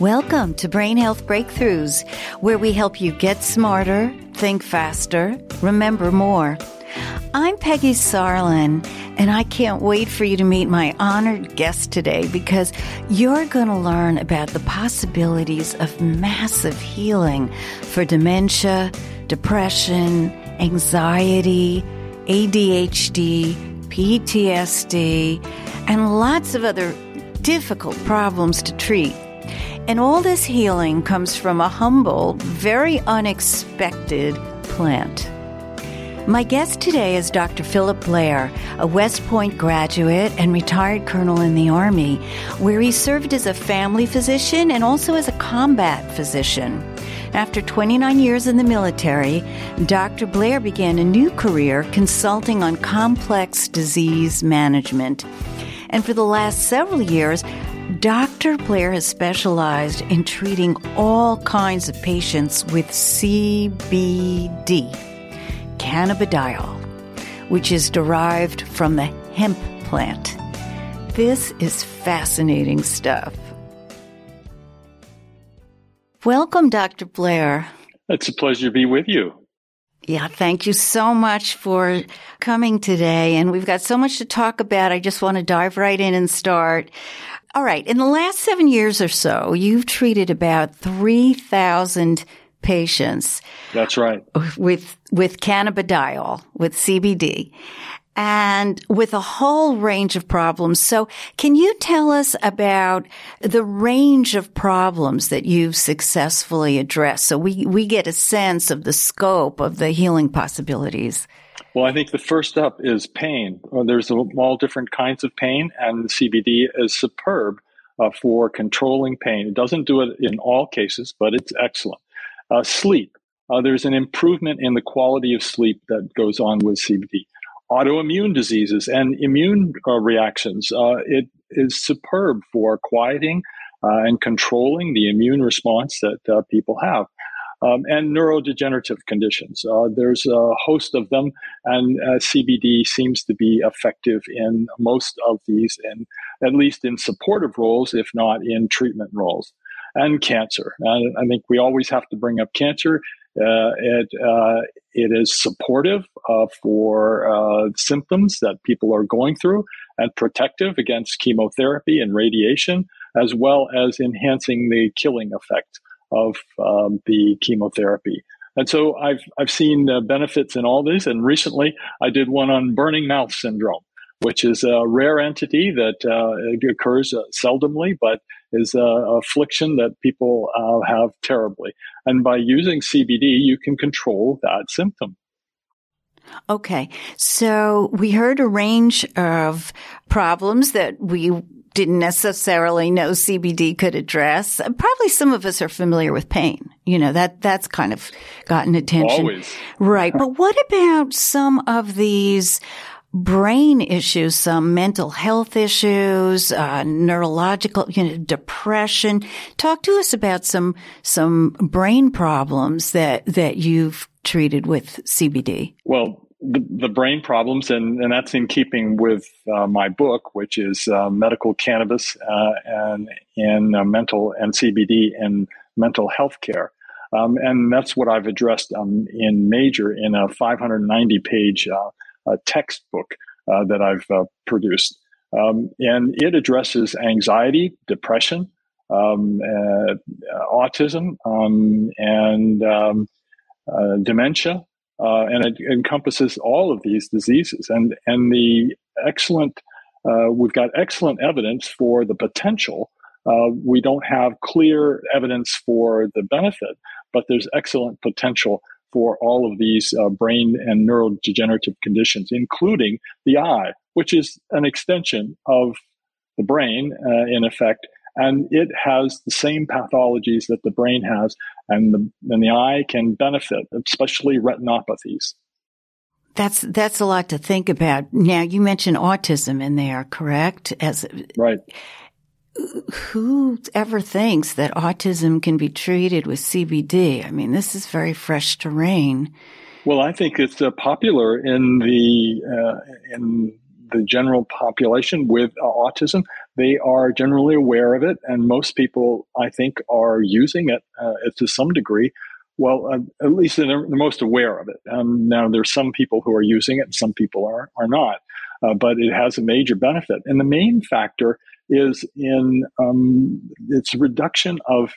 Welcome to Brain Health Breakthroughs, where we help you get smarter, think faster, remember more. I'm Peggy Sarlin, and I can't wait for you to meet my honored guest today because you're going to learn about the possibilities of massive healing for dementia, depression, anxiety, ADHD, PTSD, and lots of other difficult problems to treat. And all this healing comes from a humble, very unexpected plant. My guest today is Dr. Philip Blair, a West Point graduate and retired colonel in the Army, where he served as a family physician and also as a combat physician. After 29 years in the military, Dr. Blair began a new career consulting on complex disease management. And for the last several years, Dr. Blair has specialized in treating all kinds of patients with CBD, cannabidiol, which is derived from the hemp plant. This is fascinating stuff. Welcome, Dr. Blair. It's a pleasure to be with you. Yeah, thank you so much for coming today. And we've got so much to talk about. I just want to dive right in and start. All right. In the last seven years or so, you've treated about 3,000 patients. That's right. With, with cannabidiol, with CBD and with a whole range of problems. So can you tell us about the range of problems that you've successfully addressed? So we, we get a sense of the scope of the healing possibilities. Well, I think the first up is pain. There's all different kinds of pain, and CBD is superb uh, for controlling pain. It doesn't do it in all cases, but it's excellent. Uh, sleep. Uh, there's an improvement in the quality of sleep that goes on with CBD. Autoimmune diseases and immune uh, reactions. Uh, it is superb for quieting uh, and controlling the immune response that people have um, and neurodegenerative conditions. Uh, there's a host of them, and uh, CBD seems to be effective in most of these, and at least in supportive roles, if not in treatment roles. And cancer. And I think we always have to bring up cancer. Uh, it uh, it is supportive uh, for uh, symptoms that people are going through and protective against chemotherapy and radiation, as well as enhancing the killing effect of um, the chemotherapy. And so I've, I've seen uh, benefits in all this. And recently I did one on burning mouth syndrome, which is a rare entity that uh, occurs uh, seldomly, but is a affliction that people uh, have terribly. And by using CBD, you can control that symptom. Okay. So we heard a range of problems that we didn't necessarily know CBD could address. Probably some of us are familiar with pain. You know, that, that's kind of gotten attention. Always. Right. But what about some of these brain issues, some mental health issues, uh, neurological, you know, depression? Talk to us about some, some brain problems that, that you've treated with CBD. Well, the, the brain problems, and, and that's in keeping with uh, my book, which is uh, medical cannabis uh, and in uh, mental and CBD and mental health care. Um, and that's what I've addressed um, in major in a 590 page uh, textbook uh, that I've produced. Um, and it addresses anxiety, depression, um, autism, um, and um, dementia, uh, and it encompasses all of these diseases. And and the excellent, uh, we've got excellent evidence for the potential. Uh, we don't have clear evidence for the benefit, but there's excellent potential for all of these uh, brain and neurodegenerative conditions, including the eye, which is an extension of the brain uh, in effect and it has the same pathologies that the brain has, and the, and the eye can benefit, especially retinopathies. That's that's a lot to think about. Now you mentioned autism in there, correct? As right. Who ever thinks that autism can be treated with CBD? I mean, this is very fresh terrain. Well, I think it's uh, popular in the uh, in the general population with uh, autism, they are generally aware of it, and most people, I think, are using it uh, to some degree. Well, uh, at least they're the most aware of it. Um, now, there's some people who are using it, and some people are are not. Uh, but it has a major benefit, and the main factor is in um, its reduction of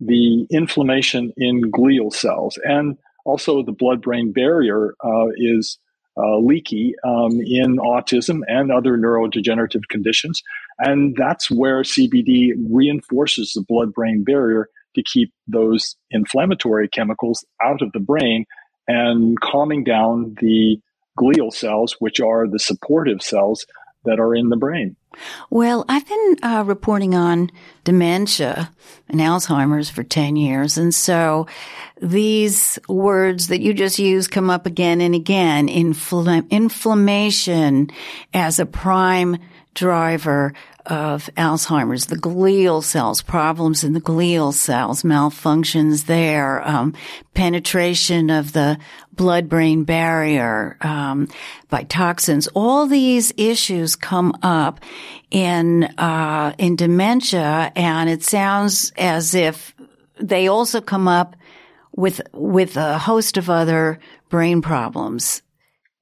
the inflammation in glial cells, and also the blood-brain barrier uh, is uh, leaky um, in autism and other neurodegenerative conditions. And that's where CBD reinforces the blood brain barrier to keep those inflammatory chemicals out of the brain and calming down the glial cells, which are the supportive cells that are in the brain. Well, I've been uh, reporting on dementia and Alzheimer's for 10 years. And so these words that you just used come up again and again. Infl- inflammation as a prime driver of Alzheimer's, the glial cells, problems in the glial cells, malfunctions there, um, penetration of the blood-brain barrier um, by toxins. All these issues come up in uh, in dementia, and it sounds as if they also come up with with a host of other brain problems.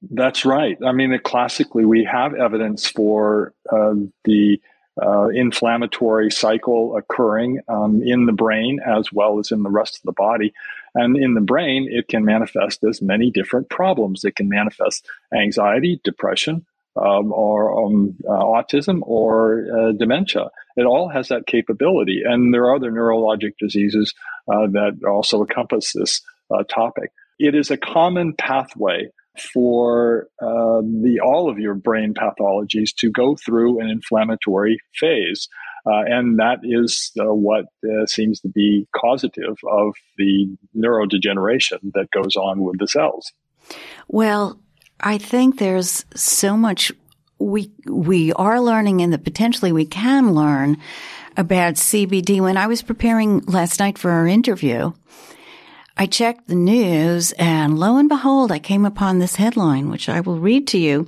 That's right. I mean, classically, we have evidence for uh, the uh, inflammatory cycle occurring um, in the brain as well as in the rest of the body. And in the brain, it can manifest as many different problems. It can manifest anxiety, depression, um, or um, uh, autism, or uh, dementia. It all has that capability. And there are other neurologic diseases uh, that also encompass this uh, topic. It is a common pathway for uh, the all of your brain pathologies to go through an inflammatory phase. Uh, and that is uh, what uh, seems to be causative of the neurodegeneration that goes on with the cells. Well, I think there's so much we we are learning and that potentially we can learn about CBD. When I was preparing last night for our interview, I checked the news and lo and behold, I came upon this headline, which I will read to you.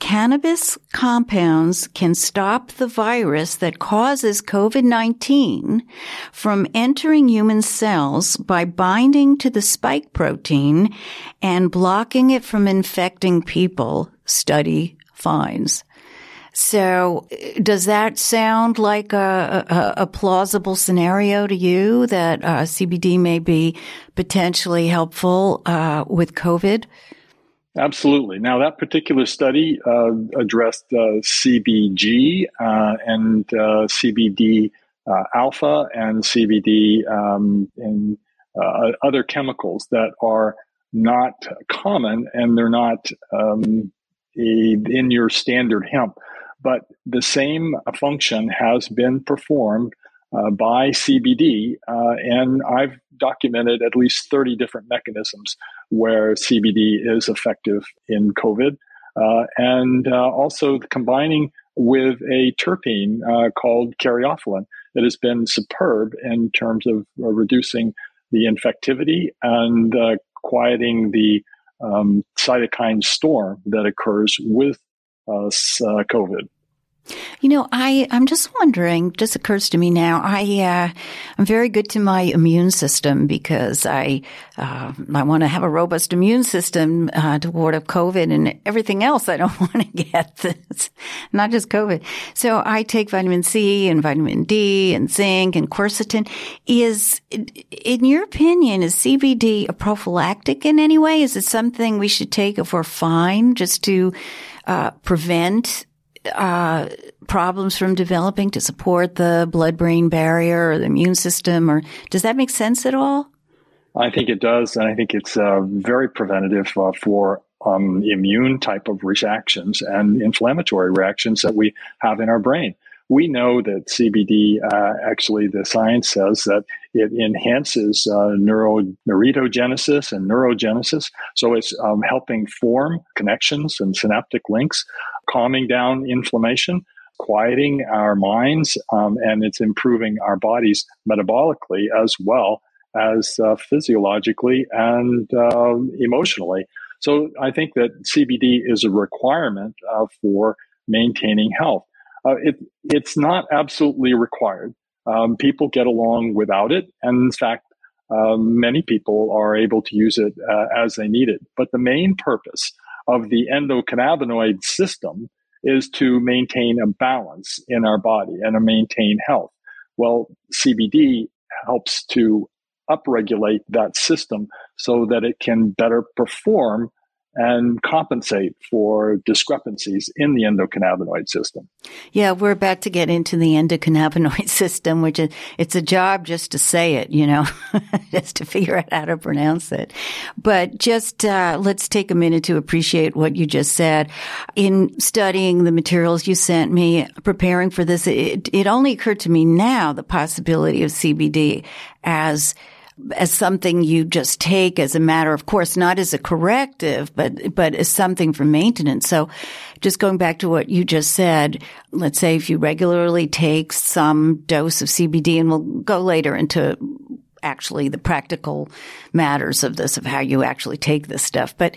Cannabis compounds can stop the virus that causes COVID-19 from entering human cells by binding to the spike protein and blocking it from infecting people, study finds. So does that sound like a, a, a plausible scenario to you that uh, CBD may be potentially helpful uh, with COVID? Absolutely. Now, that particular study uh, addressed uh, CBG uh, and uh, CBD alpha and CBD um, and other chemicals that are not common and they're not um, a, in your standard hemp but the same function has been performed uh, by CBD, uh, and I've documented at least 30 different mechanisms where CBD is effective in COVID. Uh, and uh, also combining with a terpene uh, called caryophyllene that has been superb in terms of uh, reducing the infectivity and quieting the um, cytokine storm that occurs with uh, COVID. You know, I, I'm just wondering, just occurs to me now, I, uh, I'm very good to my immune system because I, uh, I want to have a robust immune system, uh, to ward off COVID and everything else I don't want to get. this, not just COVID. So I take vitamin C and vitamin D and zinc and quercetin. Is, in your opinion, is CBD a prophylactic in any way? Is it something we should take if we're fine just to, uh, prevent uh, problems from developing to support the blood brain barrier or the immune system? Or does that make sense at all? I think it does. And I think it's uh, very preventative uh, for um, immune type of reactions and inflammatory reactions that we have in our brain. We know that CBD, uh, actually, the science says that it enhances uh, neuro, neuritogenesis and neurogenesis. So it's um, helping form connections and synaptic links calming down inflammation, quieting our minds, um, and it's improving our bodies metabolically as well as uh, physiologically and uh, emotionally. So I think that CBD is a requirement uh, for maintaining health. Uh, it, it's not absolutely required. Um, people get along without it. And in fact, um, many people are able to use it uh, as they need it. But the main purpose of the endocannabinoid system is to maintain a balance in our body and to maintain health. Well, CBD helps to upregulate that system so that it can better perform and compensate for discrepancies in the endocannabinoid system. Yeah, we're about to get into the endocannabinoid system, which is, it's a job just to say it, you know, just to figure out how to pronounce it. But just, uh, let's take a minute to appreciate what you just said. In studying the materials you sent me, preparing for this, it, it only occurred to me now the possibility of CBD as as something you just take as a matter of course, not as a corrective, but, but as something for maintenance. So just going back to what you just said, let's say if you regularly take some dose of CBD and we'll go later into actually the practical matters of this, of how you actually take this stuff. But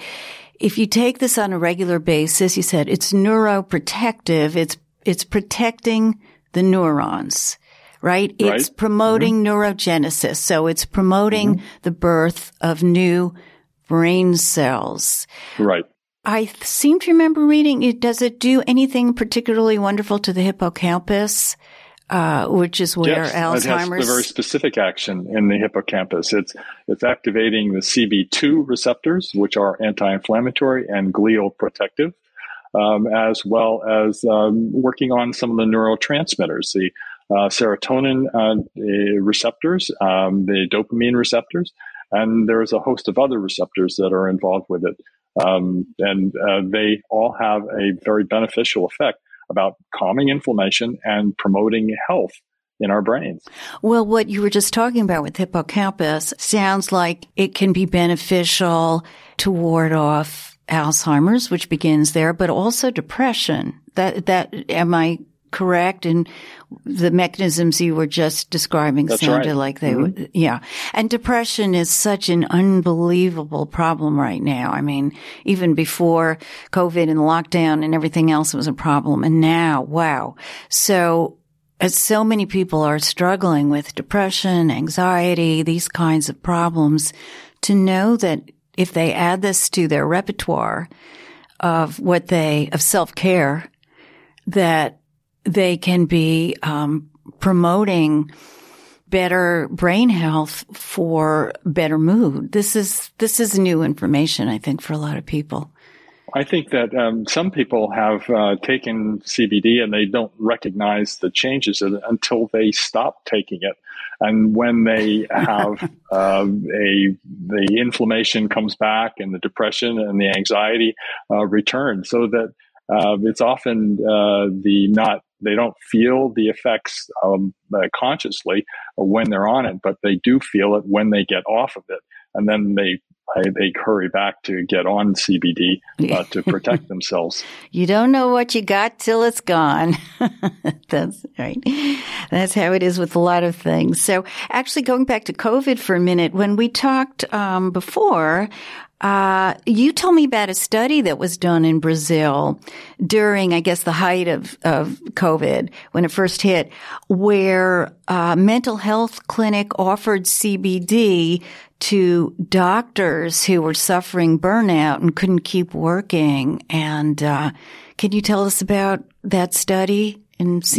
if you take this on a regular basis, you said it's neuroprotective. It's, it's protecting the neurons right? right. It's promoting mm-hmm. neurogenesis. So it's promoting mm-hmm. the birth of new brain cells. Right. I seem to remember reading it. Does it do anything particularly wonderful to the hippocampus? Uh, which is where yes, Alzheimer's. It has a very specific action in the hippocampus. It's it's activating the CB2 receptors, which are anti-inflammatory and glial protective, um, as well as um, working on some of the neurotransmitters, the uh, serotonin uh, receptors, um, the dopamine receptors, and there's a host of other receptors that are involved with it. Um, and uh, they all have a very beneficial effect about calming inflammation and promoting health in our brains. Well, what you were just talking about with hippocampus sounds like it can be beneficial to ward off Alzheimer's, which begins there, but also depression. That, that, am I correct? And the mechanisms you were just describing That's sounded right. like they mm-hmm. would, yeah. And depression is such an unbelievable problem right now. I mean, even before COVID and lockdown and everything else was a problem. And now, wow. So as so many people are struggling with depression, anxiety, these kinds of problems, to know that if they add this to their repertoire of what they, of self-care, that they can be um, promoting better brain health for better mood. This is this is new information, I think, for a lot of people. I think that um, some people have uh, taken CBD and they don't recognize the changes until they stop taking it, and when they have uh, a the inflammation comes back and the depression and the anxiety uh, return, so that uh, it's often uh, the not they don't feel the effects um, uh, consciously when they're on it, but they do feel it when they get off of it, and then they they hurry back to get on CBD uh, to protect themselves. You don't know what you got till it's gone. That's right. That's how it is with a lot of things. So, actually, going back to COVID for a minute, when we talked um, before, uh, you told me about a study that was done in Brazil during, I guess, the height of, of COVID when it first hit, where a mental health clinic offered CBD to doctors who were suffering burnout and couldn't keep working. And uh, can you tell us about that study?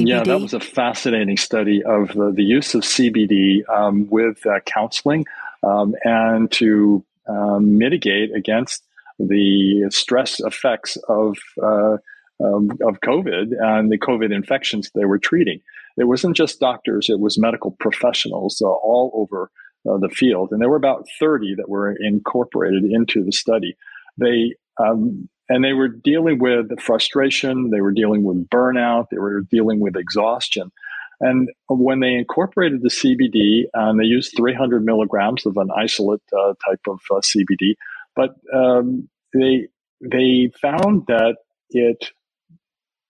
Yeah, that was a fascinating study of the, the use of CBD um, with uh, counseling um, and to um, mitigate against the stress effects of uh, um, of COVID and the COVID infections they were treating. It wasn't just doctors; it was medical professionals uh, all over uh, the field, and there were about thirty that were incorporated into the study. They um, and they were dealing with the frustration, they were dealing with burnout, they were dealing with exhaustion. And when they incorporated the CBD, and they used 300 milligrams of an isolate uh, type of uh, CBD, but um, they they found that it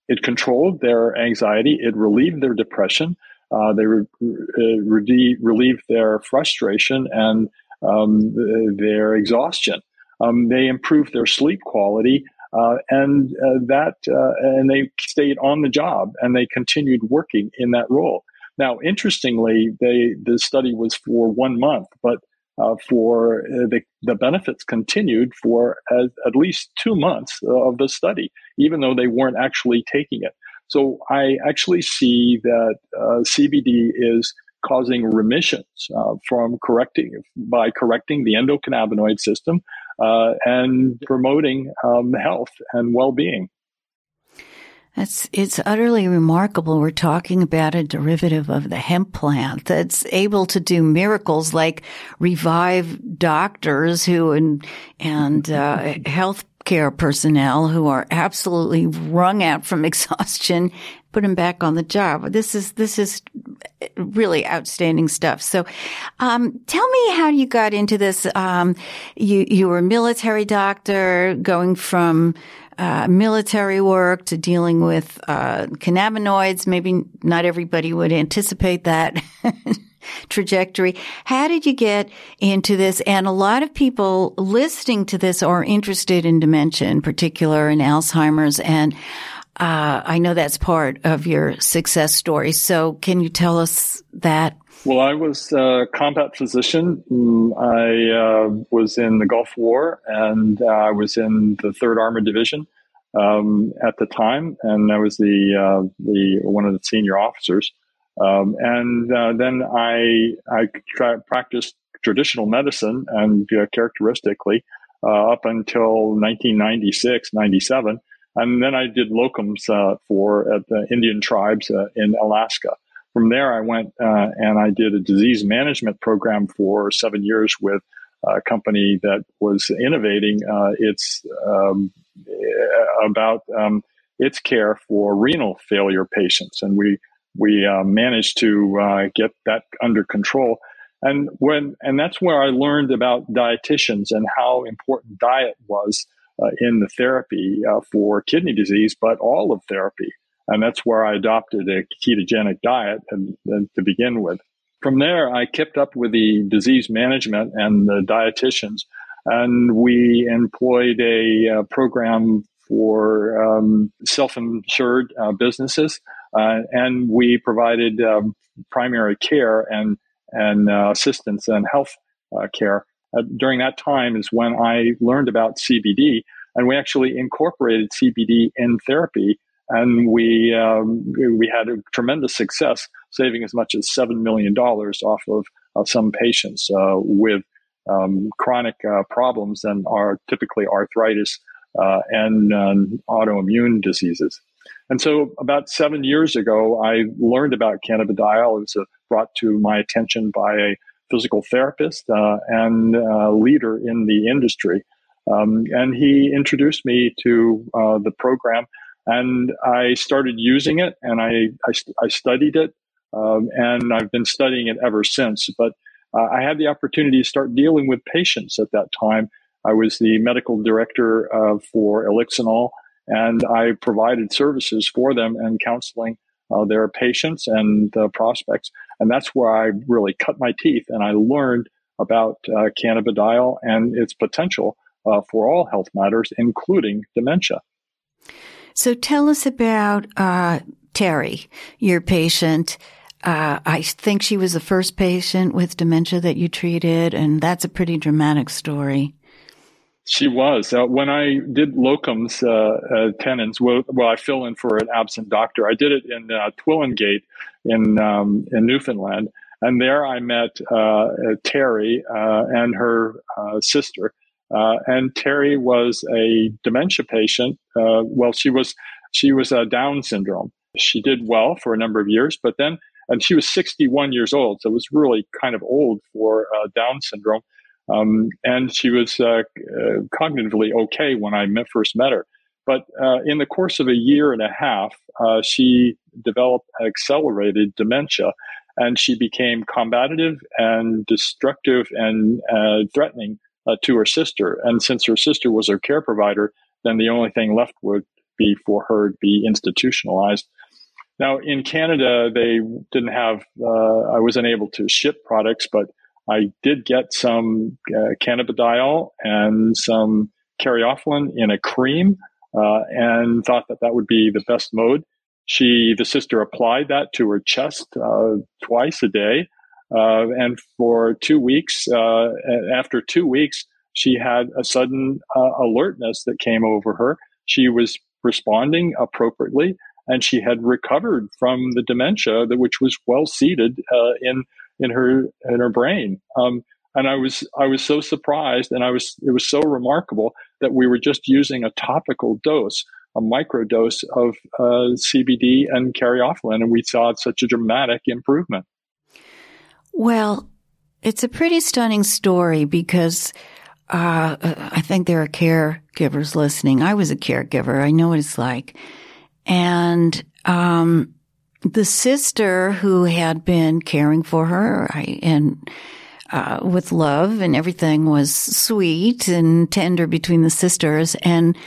it controlled their anxiety, it relieved their depression, uh, they re- uh, re- relieved their frustration and um, their exhaustion. Um, they improved their sleep quality Uh, and uh, that uh, and they stayed on the job and they continued working in that role. Now, interestingly, they the study was for one month, but uh, for uh, the, the benefits continued for at, at least two months of the study, even though they weren't actually taking it. So I actually see that uh, CBD is causing remissions from correcting by correcting the endocannabinoid system uh, and promoting um, health and well-being. It's it's utterly remarkable. We're talking about a derivative of the hemp plant that's able to do miracles like revive doctors who and and uh, health care personnel who are absolutely wrung out from exhaustion, put them back on the job. This is this is really outstanding stuff. So, um, tell me how you got into this. Um, you you were a military doctor, going from uh, military work to dealing with uh, cannabinoids. Maybe not everybody would anticipate that. trajectory. How did you get into this? And a lot of people listening to this are interested in dementia in particular and Alzheimer's. And uh, I know that's part of your success story. So can you tell us that? Well, I was a combat physician. Mm, I uh, was in the Gulf War and uh, I was in the Third Armored Division um, at the time, and I was the uh, the one of the senior officers. Um, and uh, then I I tra- practiced traditional medicine and uh, characteristically up until 1996, 97. And then I did locums uh, for at the Indian tribes uh, in Alaska. From there, I went and I did a disease management program for seven years with a company that was innovating its um, about um, its care for renal failure patients, and we we uh, managed to uh, get that under control. And when and that's where I learned about dietitians and how important diet was uh, in the therapy uh, for kidney disease, but all of therapy. And that's where I adopted a ketogenic diet and, and to begin with. From there, I kept up with the disease management and the dietitians, and we employed a, uh, program for um, self-insured uh, businesses uh, and we provided um, primary care and and uh, assistance and health uh, care. Uh, during that time is when I learned about CBD, and we actually incorporated CBD in therapy, and we um, we had a tremendous success, saving as much as seven million dollars off of, some patients uh, with um, chronic uh, problems and are typically arthritis and um, autoimmune diseases. And so, about seven years ago, I learned about cannabidiol. It was uh, brought to my attention by a physical therapist uh, and uh, leader in the industry. Um, and he introduced me to uh, the program, and I started using it, and I, I, I studied it, um, and I've been studying it ever since. But uh, I had the opportunity to start dealing with patients at that time. I was the medical director for Elixinol and I provided services for them and counseling uh, their patients and uh, prospects. And that's where I really cut my teeth and I learned about uh, cannabidiol and its potential uh, for all health matters, including dementia. So tell us about uh, Terry, your patient. Uh, I think she was the first patient with dementia that you treated, and that's a pretty dramatic story. She was. Uh, when I did locums uh, uh, tenens, well, well, I fill in for an absent doctor. I did it in uh, Twillingate in um, in Newfoundland, and there I met uh, uh, Terry and her sister. and Terry was a dementia patient. well, she was she was a Down syndrome. She did well for a number of years, but then and she was 61 years old, so it was really kind of old for Down syndrome. Um, and she was uh, uh, cognitively okay when I met, first met her. But uh, in the course of a year and a half, uh, she developed accelerated dementia and she became combative and destructive and uh, threatening uh, to her sister. And since her sister was her care provider, then the only thing left would be for her to be institutionalized. Now, in Canada, they didn't have, I wasn't able to ship products, but I did get some uh, cannabidiol and some caryophyllene in a cream uh, and thought that that would be the best mode. She, the sister, applied that to her chest uh, twice a day, uh, and for two weeks. Uh, after two weeks, she had a sudden uh, alertness that came over her. She was responding appropriately, and she had recovered from the dementia, which was well seated in in her in her brain. Um, and I was I was so surprised, and I was it was so remarkable that we were just using a topical dose, a micro dose of uh, CBD and caryophyllene, and we saw such a dramatic improvement. Well, it's a pretty stunning story because uh, I think there are caregivers listening. I was a caregiver. I know what it's like, and um, the sister who had been caring for her and uh, with love and everything was sweet and tender between the sisters and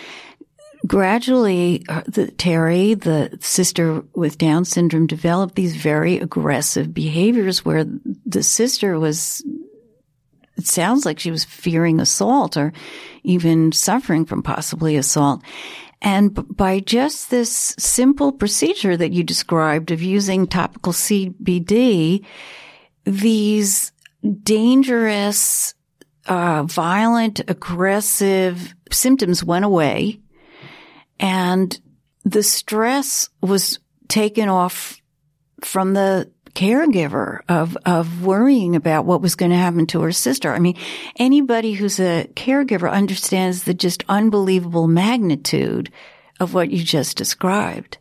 gradually uh, the, Terry, the sister with Down syndrome developed these very aggressive behaviors where the sister was it sounds like she was fearing assault or even suffering from possibly assault. And by just this simple procedure that you described of using topical CBD, these dangerous, uh, violent, aggressive symptoms went away and the stress was taken off from the caregiver of, of worrying about what was going to happen to her sister. I mean, anybody who's a caregiver understands the just unbelievable magnitude of what you just described.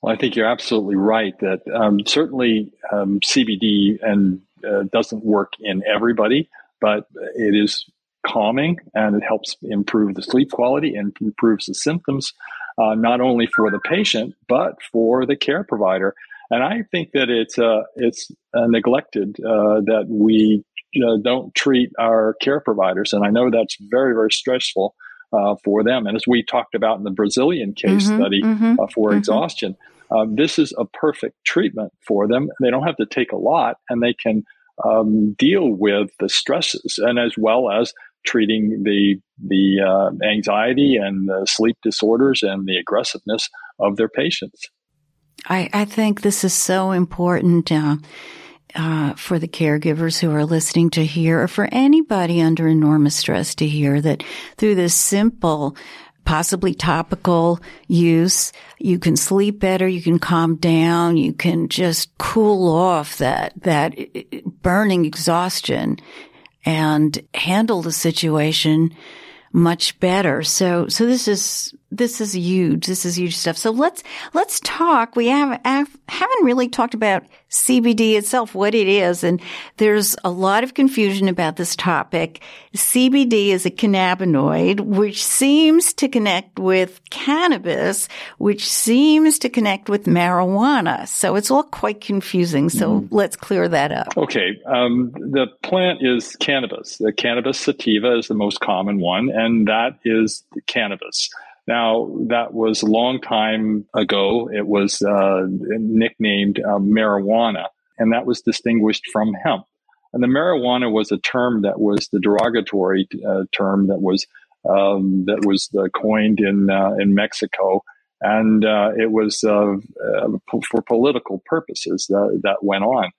Well, I think you're absolutely right that um, certainly um, CBD and uh, doesn't work in everybody, but it is calming and it helps improve the sleep quality and improves the symptoms, uh, not only for the patient but for the care provider. And I think that it's uh, it's uh, neglected uh, that we uh, don't treat our care providers, and I know that's very very stressful uh, for them. And as we talked about in the Brazilian case mm-hmm, study mm-hmm, uh, for mm-hmm. exhaustion, this is a perfect treatment for them. They don't have to take a lot, and they can um, deal with the stresses, and as well as treating the the anxiety and the sleep disorders and the aggressiveness of their patients. I, I think this is so important uh, uh, for the caregivers who are listening to hear, or for anybody under enormous stress to hear that through this simple, possibly topical use, you can sleep better, you can calm down, you can just cool off that that burning exhaustion and handle the situation much better. So, so this is, this is huge. This is huge stuff. So let's, let's talk. We have, haven't really talked about CBD itself, what it is. And there's a lot of confusion about this topic. CBD is a cannabinoid, which seems to connect with cannabis, which seems to connect with marijuana. So it's all quite confusing. So mm-hmm. let's clear that up. Okay. Um, the plant is cannabis. The cannabis sativa is the most common one, and that is cannabis. Now, that was a long time ago. It was uh, nicknamed uh, marijuana, and that was distinguished from hemp. And the marijuana was a term that was the derogatory uh, term that was um, that was uh, coined in uh, in Mexico, and uh, it was for political purposes that, that went on.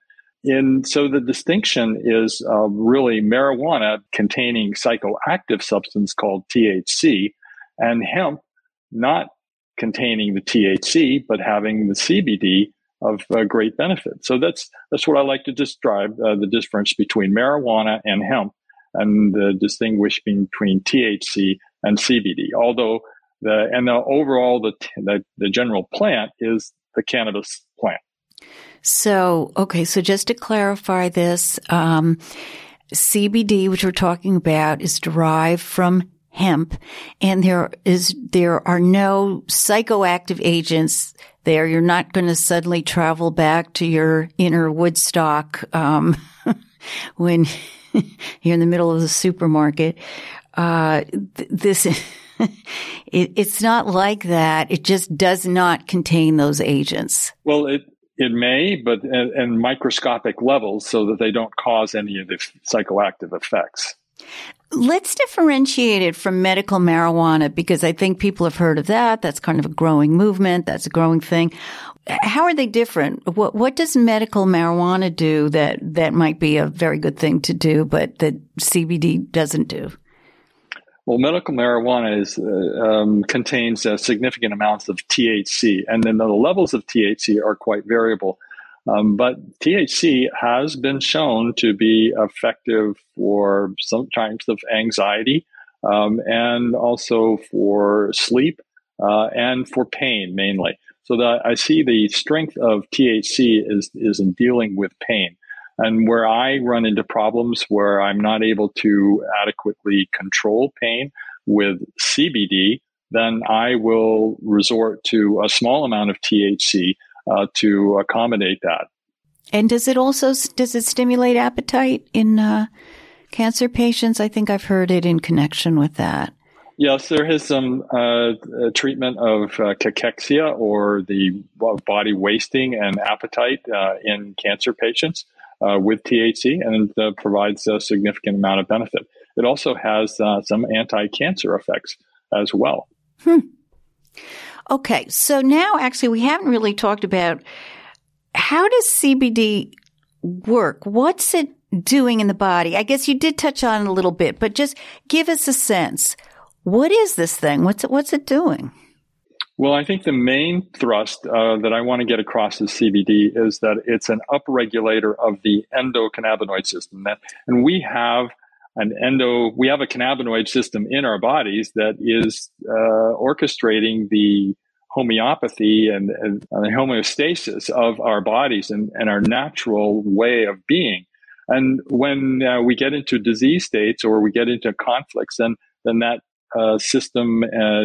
And so the distinction is really marijuana containing psychoactive substance called THC, and hemp not containing the THC but having the CBD of uh, great benefit. So that's that's what I like to describe uh, the difference between marijuana and hemp, and the distinguish between THC and CBD. Although the and the overall the the, the general plant is the cannabis plant. So okay, so just to clarify this. Um, CBD, which we're talking about, is derived from hemp and there is, there are no psychoactive agents there. You're not going to suddenly travel back to your inner Woodstock, um, when you're in the middle of the supermarket. Uh, th- this, it, it's not like that. It just does not contain those agents. Well, it, it may, but in, microscopic levels so that they don't cause any of the psychoactive effects. Let's differentiate it from medical marijuana because I think people have heard of that. That's kind of a growing movement. That's a growing thing. How are they different? What, what does medical marijuana do that, that might be a very good thing to do, but that CBD doesn't do? Well, medical marijuana is, uh, um, contains uh, significant amounts of THC, and then the levels of THC are quite variable. Um, but THC has been shown to be effective for some types of anxiety um, and also for sleep uh, and for pain mainly. So that I see the strength of THC is, is in dealing with pain. And where I run into problems where I'm not able to adequately control pain with CBD, then I will resort to a small amount of THC uh, to accommodate that. And does it also does it stimulate appetite in uh, cancer patients? I think I've heard it in connection with that. Yes, there is some uh, treatment of uh, cachexia or the body wasting and appetite uh, in cancer patients uh, with THC and uh, provides a significant amount of benefit. It also has uh, some anti cancer effects as well. Hmm. Okay, so now actually, we haven't really talked about how does CBD work? What's it doing in the body? I guess you did touch on it a little bit, but just give us a sense. What is this thing? What's it, what's it doing? Well, I think the main thrust uh, that I want to get across with CBD is that it's an upregulator of the endocannabinoid system. That, and we have an endo, we have a cannabinoid system in our bodies that is uh, orchestrating the homeopathy and, and, and, the homeostasis of our bodies and, and our natural way of being. And when uh, we get into disease states or we get into conflicts, then then that uh, system uh,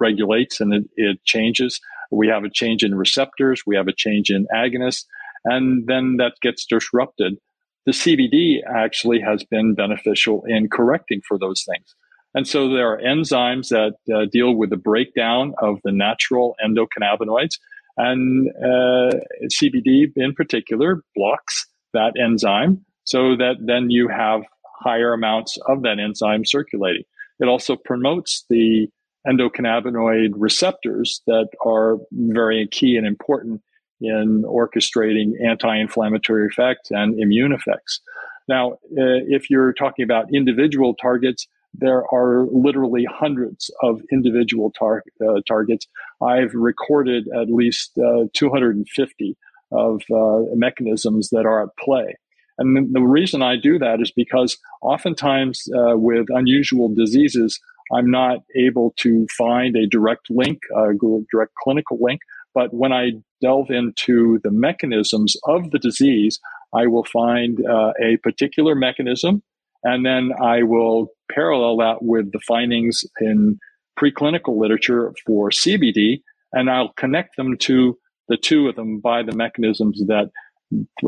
regulates and it, it, changes. We have a change in receptors, we have a change in agonists, and then that gets disrupted. The CBD actually has been beneficial in correcting for those things. And so there are enzymes that uh, deal with the breakdown of the natural endocannabinoids. And uh, CBD in particular blocks that enzyme so that then you have higher amounts of that enzyme circulating. It also promotes the endocannabinoid receptors that are very key and important in orchestrating anti-inflammatory effects and immune effects. Now, uh, if you're talking about individual targets, there are literally hundreds of individual tar- uh, targets. I've recorded at least uh, 250 of uh, mechanisms that are at play. And the reason I do that is because oftentimes uh, with unusual diseases, I'm not able to find a direct link, a direct clinical link. But when I delve into the mechanisms of the disease, I will find uh, a particular mechanism, and then I will parallel that with the findings in preclinical literature for CBD, and I'll connect them to the two of them by the mechanisms that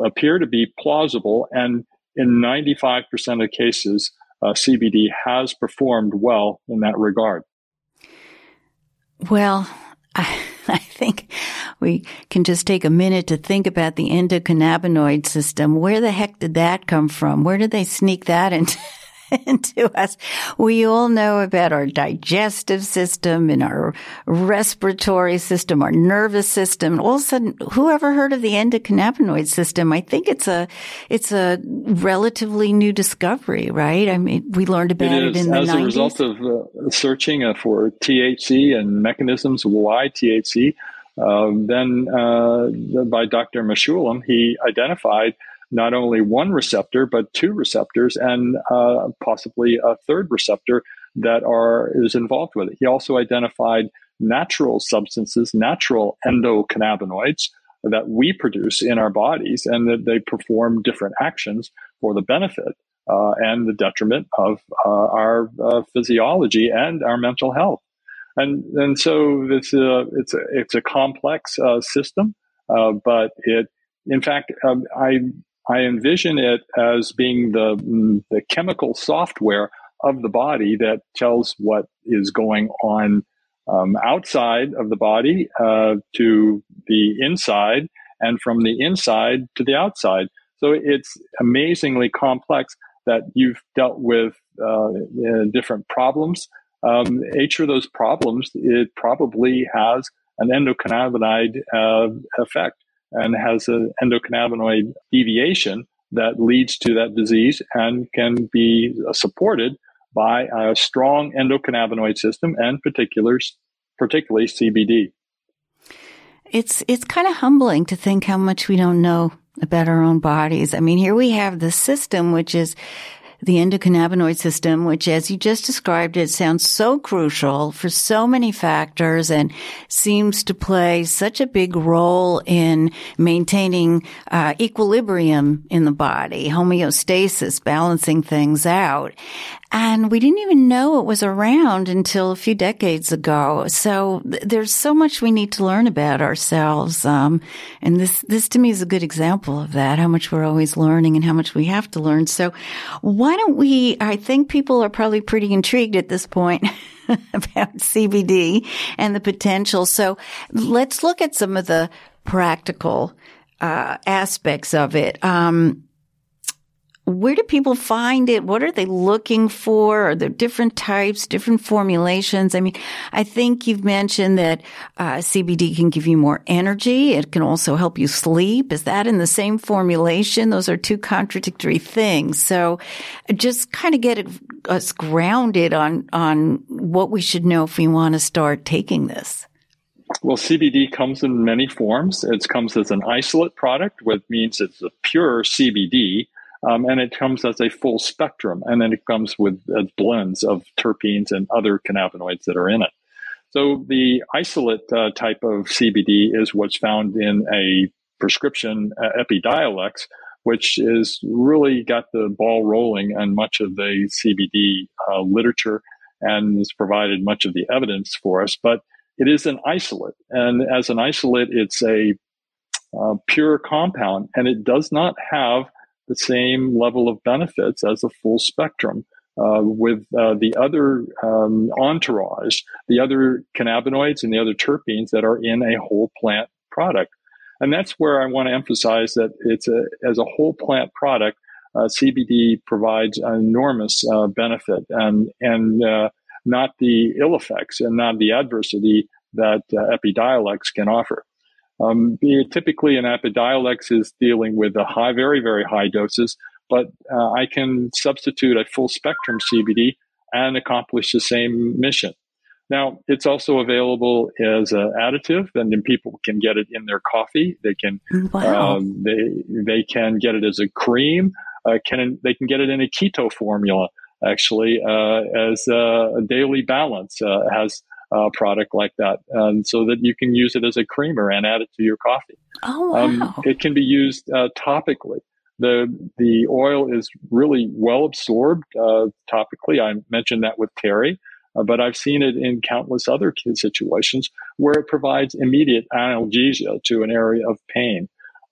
appear to be plausible. And in 95% of cases, uh, CBD has performed well in that regard. Well, I, I think we can just take a minute to think about the endocannabinoid system. Where the heck did that come from? Where did they sneak that into? into us. We all know about our digestive system and our respiratory system, our nervous system. All of a sudden, who ever heard of the endocannabinoid system? I think it's a, it's a relatively new discovery, right? I mean, we learned about it, it in the As 90s. a result of uh, searching uh, for THC and mechanisms why THC, um, then uh, by Dr. Mechoulam, he identified not only one receptor but two receptors and uh, possibly a third receptor that are is involved with it. He also identified natural substances, natural endocannabinoids that we produce in our bodies, and that they perform different actions for the benefit uh, and the detriment of uh, our uh, physiology and our mental health. And and so it's a it's a, it's a complex uh, system, uh, but it in fact um, I I envision it as being the, mm, the chemical software of the body that tells what is going on um, outside of the body uh, to the inside and from the inside to the outside. So it's amazingly complex that you've dealt with uh, different problems. Um, each of those problems, it probably has an endocannabinoid uh, effect and has an endocannabinoid deviation that leads to that disease and can be supported by a strong endocannabinoid system and particulars, particularly CBD. It's it's kind of humbling to think how much we don't know about our own bodies. I mean, here we have the system which is the endocannabinoid system, which as you just described it sounds so crucial for so many factors and seems to play such a big role in maintaining uh, equilibrium in the body, homeostasis, balancing things out. And we didn't even know it was around until a few decades ago. So th- there's so much we need to learn about ourselves. Um, and this, this to me is a good example of that, how much we're always learning and how much we have to learn. So why don't we, I think people are probably pretty intrigued at this point. about CBD and the potential. So let's look at some of the practical uh, aspects of it. Um, where do people find it? What are they looking for? Are there different types, different formulations? I mean, I think you've mentioned that uh, CBD can give you more energy. It can also help you sleep. Is that in the same formulation? Those are two contradictory things. So just kind of get us grounded on, on what we should know if we want to start taking this. Well, CBD comes in many forms. It comes as an isolate product, which means it's a pure CBD um, and it comes as a full spectrum, and then it comes with uh, blends of terpenes and other cannabinoids that are in it. So the isolate uh, type of CBD is what's found in a prescription uh, Epidiolex, which is really got the ball rolling and much of the CBD uh, literature and has provided much of the evidence for us. But it is an isolate, and as an isolate, it's a uh, pure compound, and it does not have the same level of benefits as a full spectrum. Uh, with uh, the other um, entourage, the other cannabinoids and the other terpenes that are in a whole plant product. And that's where I want to emphasize that it's a, as a whole plant product, uh, CBD provides an enormous uh, benefit and, and uh, not the ill effects and not the adversity that uh, Epidiolex can offer. Um, typically, an Epidiolex is dealing with a high, very, very high doses, but uh, I can substitute a full spectrum CBD and accomplish the same mission. Now, it's also available as an additive, and then people can get it in their coffee. They can, wow. um, they they can get it as a cream. Uh, can they can get it in a keto formula? Actually, uh, as a daily balance uh, has uh, product like that, um, so that you can use it as a creamer and add it to your coffee. Oh, um, wow. Um, it can be used uh, topically. The the oil is really well absorbed uh, topically. I mentioned that with Terry, uh, but I've seen it in countless other situations where it provides immediate analgesia to an area of pain,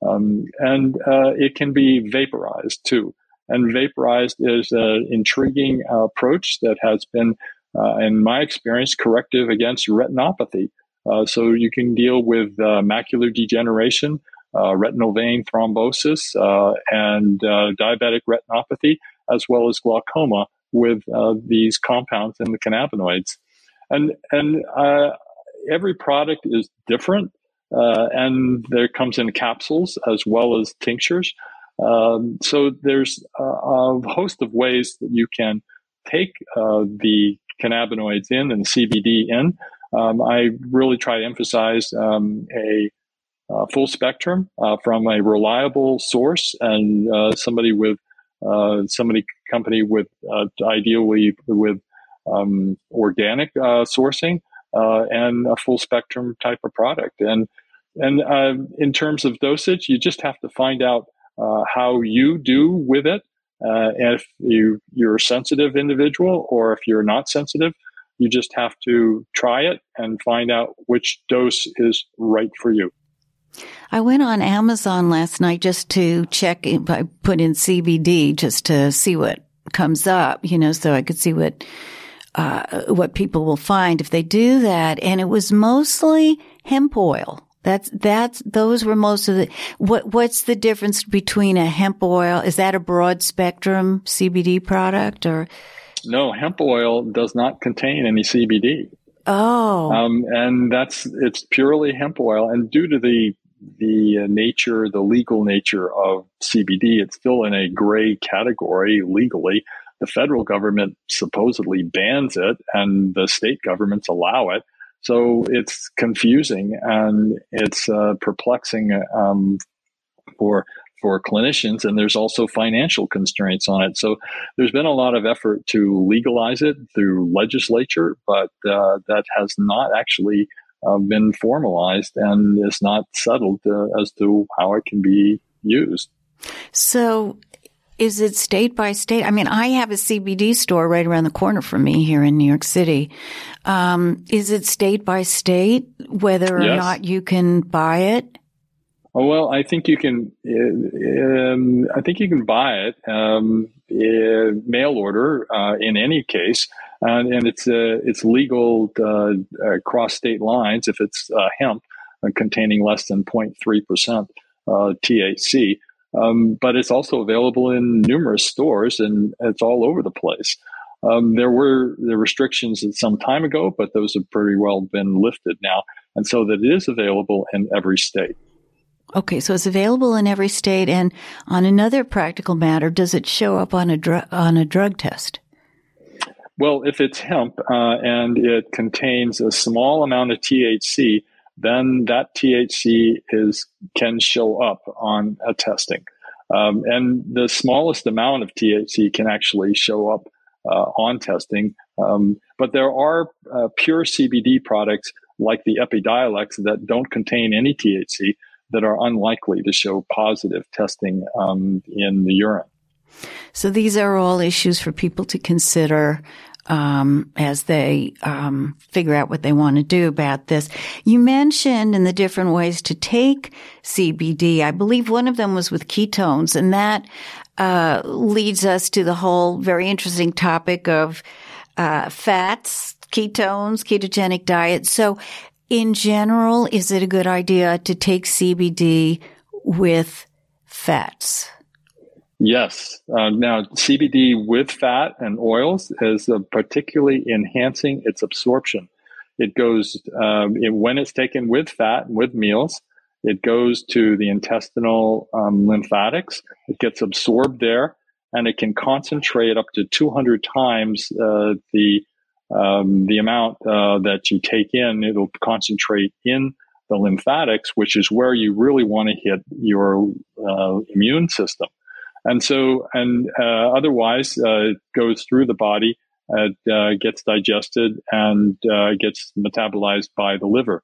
um, and uh, it can be vaporized too. And vaporized is an intriguing approach that has been uh, in my experience, corrective against retinopathy. Uh, so you can deal with uh, macular degeneration, uh, retinal vein thrombosis, uh, and uh, diabetic retinopathy, as well as glaucoma with these compounds and the cannabinoids. And and every product is different, and there comes in capsules as well as tinctures. Um, so there's a, a, host of ways that you can take the cannabinoids in and CBD in. Um, I really try to emphasize um, a uh, full spectrum uh, from a reliable source and uh, somebody with uh, somebody company with uh, ideally with um, organic sourcing and a full spectrum type of product. And and in terms of dosage, you just have to find out how you do with it uh, if you you're a sensitive individual or if you're not sensitive, you just have to try it and find out which dose is right for you. I went on Amazon last night just to check. I put in CBD just to see what comes up, you know, so I could see what uh, what people will find if they do that. And it was mostly hemp oil That's that's those were most of the what what's the difference between a hemp oil? Is that a broad spectrum CBD product or No, hemp oil does not contain any CBD. Oh. Um, and that's it's purely hemp oil and due to the the nature, the legal nature of CBD, it's still in a gray category legally. The federal government supposedly bans it and the state governments allow it. So it's confusing and it's uh, perplexing um, for for clinicians, and there's also financial constraints on it. So there's been a lot of effort to legalize it through legislature, but uh, that has not actually uh, been formalized and is not settled uh, as to how it can be used. So is it state by state? I mean, I have a CBD store right around the corner from me here in New York City. Um, is it state by state whether or Yes. not you can buy it? Oh, well, I think you can. uh, Um, I think you can buy it um, uh, mail order uh, in any case, and, and it's uh, it's legal uh, across state lines if it's uh, hemp uh, containing less than 0.3 percent uh, THC. Um, but it's also available in numerous stores, and it's all over the place. Um, there were the restrictions at some time ago, but those have pretty well been lifted now, and so that it is available in every state. Okay, so it's available in every state. And on another practical matter, does it show up on a dr- on a drug test? Well, if it's hemp uh, and it contains a small amount of THC, then that THC is can show up on a testing, um, and the smallest amount of THC can actually show up uh, on testing. Um, but there are uh, pure CBD products like the Epidiolex that don't contain any THC that are unlikely to show positive testing um, in the urine. So these are all issues for people to consider um, as they um, figure out what they want to do about this. You mentioned in the different ways to take CBD. I believe one of them was with ketones, and that uh, leads us to the whole very interesting topic of uh, fats, ketones, ketogenic diet. So, in general, is it a good idea to take CBD with fats? Yes. Uh, now, CBD with fat and oils is uh, particularly enhancing its absorption. It goes, um, it, when it's taken with fat and with meals, it goes to the intestinal um, lymphatics. It gets absorbed there and it can concentrate up to 200 times uh, the, um, the amount uh, that you take in. It'll concentrate in the lymphatics, which is where you really want to hit your uh, immune system and so and uh, otherwise uh, it goes through the body it uh, gets digested and uh, gets metabolized by the liver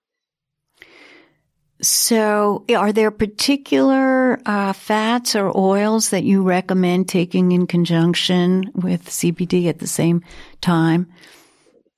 So, are there particular uh, fats or oils that you recommend taking in conjunction with CBD at the same time?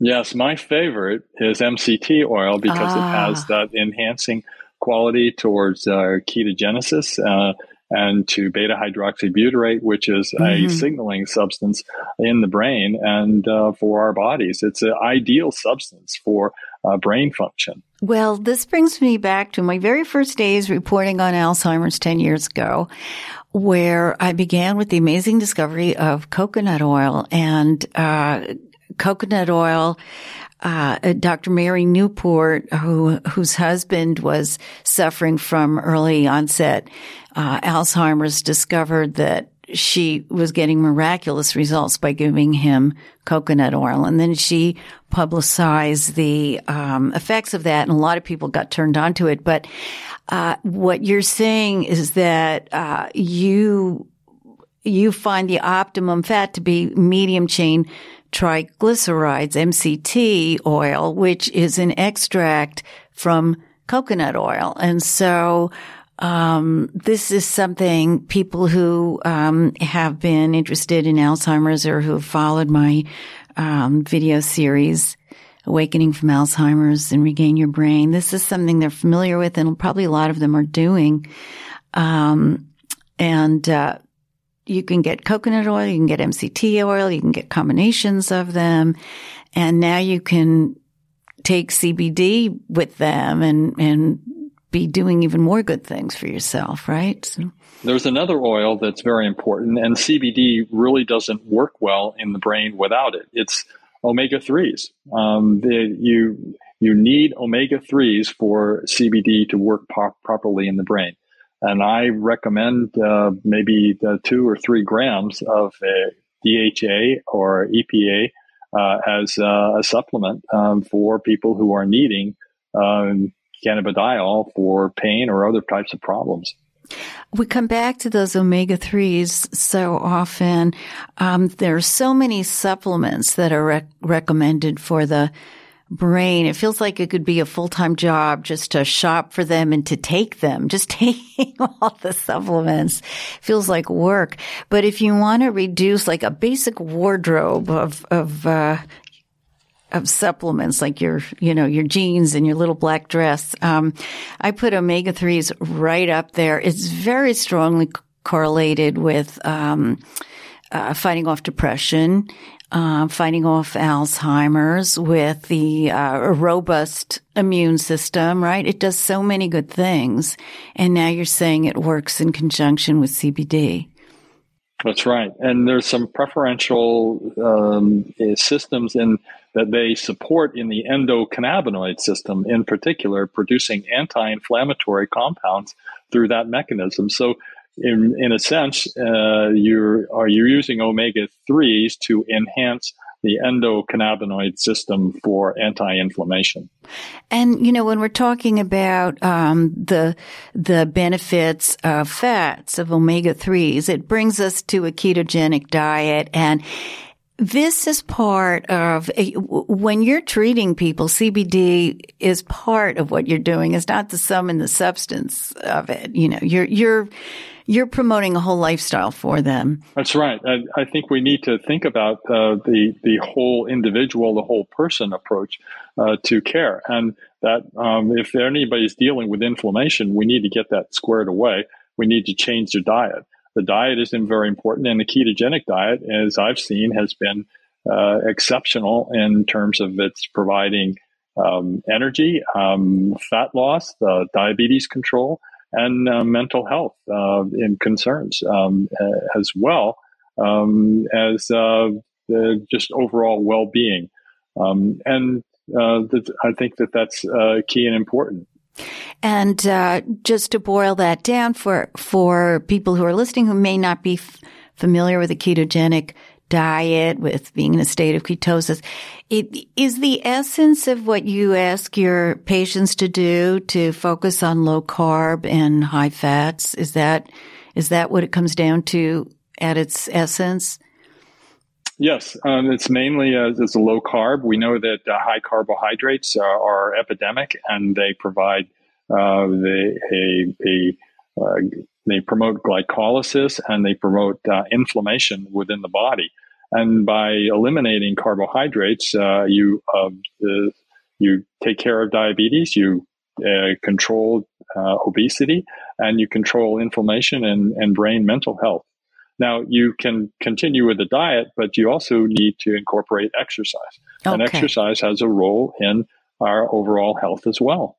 yes my favorite is mct oil because Ah. it has that enhancing quality towards uh, ketogenesis uh, and to beta hydroxybutyrate, which is Mhm. a signaling substance in the brain and uh, for our bodies. It's an ideal substance for uh, brain function. Well, this brings me back to my very first days reporting on Alzheimer's 10 years ago, where I began with the amazing discovery of coconut oil and, uh, coconut oil. Uh, Dr. Mary Newport, who, whose husband was suffering from early onset, uh, Alzheimer's discovered that she was getting miraculous results by giving him coconut oil. And then she publicized the um, effects of that, and a lot of people got turned on to it. But uh, what you're saying is that uh, you you find the optimum fat to be medium chain triglycerides, MCT oil, which is an extract from coconut oil. And so, um, this is something people who, um, have been interested in Alzheimer's or who have followed my, um, video series, Awakening from Alzheimer's and Regain Your Brain. This is something they're familiar with and probably a lot of them are doing. Um, and, uh, you can get coconut oil, you can get MCT oil, you can get combinations of them. And now you can take CBD with them and, and be doing even more good things for yourself, right? So. There's another oil that's very important, and CBD really doesn't work well in the brain without it. It's omega threes. Um, you you need omega threes for CBD to work po- properly in the brain, and I recommend uh, maybe two or three grams of DHA or EPA uh, as uh, a supplement um, for people who are needing um, cannabidiol for pain or other types of problems. We come back to those omega 3s so often. Um, there are so many supplements that are rec- recommended for the brain. It feels like it could be a full time job just to shop for them and to take them. Just taking all the supplements feels like work. But if you want to reduce like a basic wardrobe of, of, uh, of supplements like your, you know, your jeans and your little black dress. Um, I put omega threes right up there. It's very strongly correlated with um, uh, fighting off depression, uh, fighting off Alzheimer's, with the uh, robust immune system. Right? It does so many good things, and now you're saying it works in conjunction with CBD. That's right. And there's some preferential um, systems in that they support in the endocannabinoid system, in particular, producing anti-inflammatory compounds through that mechanism. So, in in a sense, uh, you are you using omega threes to enhance the endocannabinoid system for anti-inflammation. And you know, when we're talking about um, the the benefits of fats of omega threes, it brings us to a ketogenic diet and. This is part of when you're treating people. CBD is part of what you're doing. It's not the sum and the substance of it. You know, you're you're you're promoting a whole lifestyle for them. That's right. I, I think we need to think about uh, the the whole individual, the whole person approach uh, to care, and that um, if anybody's dealing with inflammation, we need to get that squared away. We need to change their diet. The diet is very important, and the ketogenic diet, as I've seen, has been uh, exceptional in terms of its providing um, energy, um, fat loss, diabetes control, and uh, mental health uh, in concerns um, as well um, as uh, just overall well-being. Um, and uh, I think that that's uh, key and important. And just to boil that down for for people who are listening who may not be f- familiar with the ketogenic diet, with being in a state of ketosis. It is the essence of what you ask your patients to do to focus on low carb and high fats. Is that, is that what it comes down to at its essence? Yes, um, it's mainly as, as, a low carb. We know that uh, high carbohydrates are, epidemic, and they provide uh, they, a, a uh, they promote glycolysis and they promote uh, inflammation within the body. And by eliminating carbohydrates, uh, you uh, you take care of diabetes, you uh, control uh, obesity, and you control inflammation and, and brain mental health. Now you can continue with the diet, but you also need to incorporate exercise, okay. and exercise has a role in our overall health as well.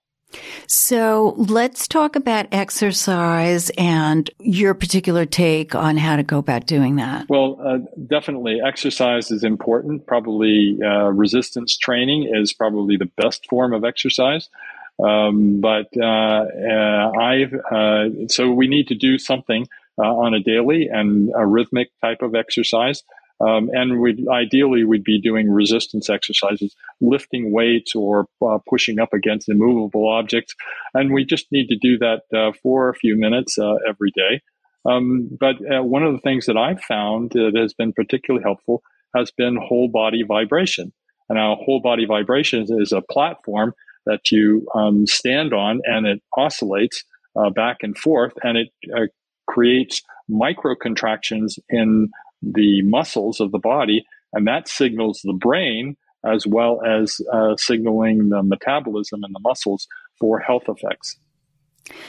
So let's talk about exercise and your particular take on how to go about doing that. Well, uh, definitely exercise is important. Probably uh, resistance training is probably the best form of exercise. Um, but uh, uh I've uh, so we need to do something uh, on a daily and a rhythmic type of exercise. Um, and we ideally we'd be doing resistance exercises, lifting weights or uh, pushing up against immovable objects. And we just need to do that uh, for a few minutes uh, every day. Um, but uh, one of the things that I've found that has been particularly helpful has been whole body vibration. And now whole body vibration is a platform that you um, stand on and it oscillates uh, back and forth and it uh, creates micro contractions in the muscles of the body, and that signals the brain as well as uh, signaling the metabolism in the muscles for health effects.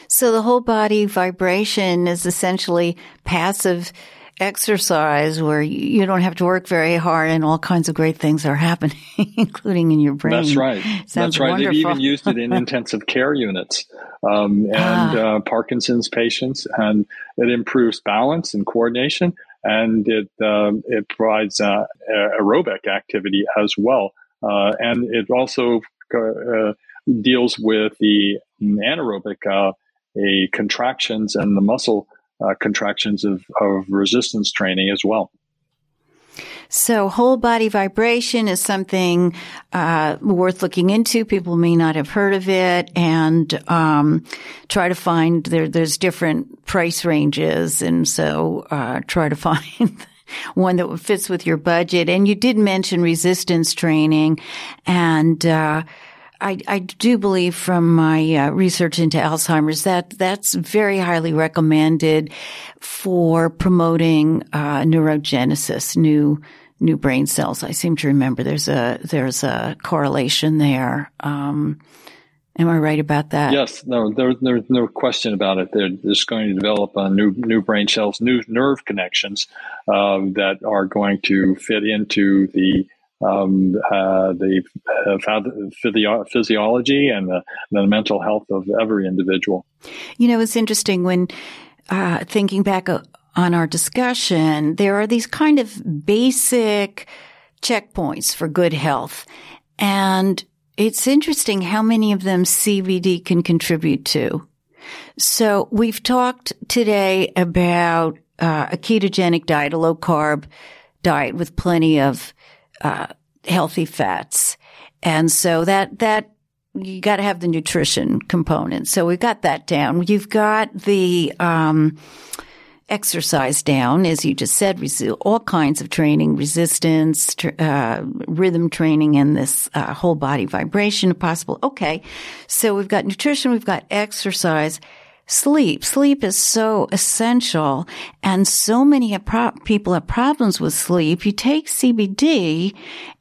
So the whole body vibration is essentially passive exercise where you don't have to work very hard and all kinds of great things are happening, including in your brain. That's right. Sounds That's right. Wonderful. They've even used it in intensive care units um, and ah. uh, Parkinson's patients, and it improves balance and coordination, and it um, it provides uh, aerobic activity as well, uh, and it also uh, deals with the anaerobic uh, contractions and the muscle uh, contractions of, of resistance training as well. So whole body vibration is something uh, worth looking into. People may not have heard of it, and um, try to find there. There's different price ranges, and so uh, try to find. one that fits with your budget. And you did mention resistance training and, uh, I, I do believe from my uh, research into Alzheimer's that that's very highly recommended for promoting uh, neurogenesis, new new brain cells. I seem to remember there's a there's a correlation there. Um, am I right about that? Yes, no, there, there's no question about it. They're just going to develop uh, new new brain cells, new nerve connections um, that are going to fit into the um, uh, the uh, physiology and the, the, mental health of every individual. You know, it's interesting when uh, thinking back uh, on our discussion, there are these kind of basic checkpoints for good health. And it's interesting how many of them CBD can contribute to. So we've talked today about uh, a ketogenic diet, a low carb diet with plenty of uh, healthy fats. And so that, that, you got to have the nutrition component. So we've got that down. You've got the, um, exercise down, as you just said, all kinds of training, resistance, uh, rhythm training, and this uh, whole body vibration possible. Okay. So we've got nutrition, we've got exercise sleep. Sleep is so essential and so many people have problems with sleep. You take CBD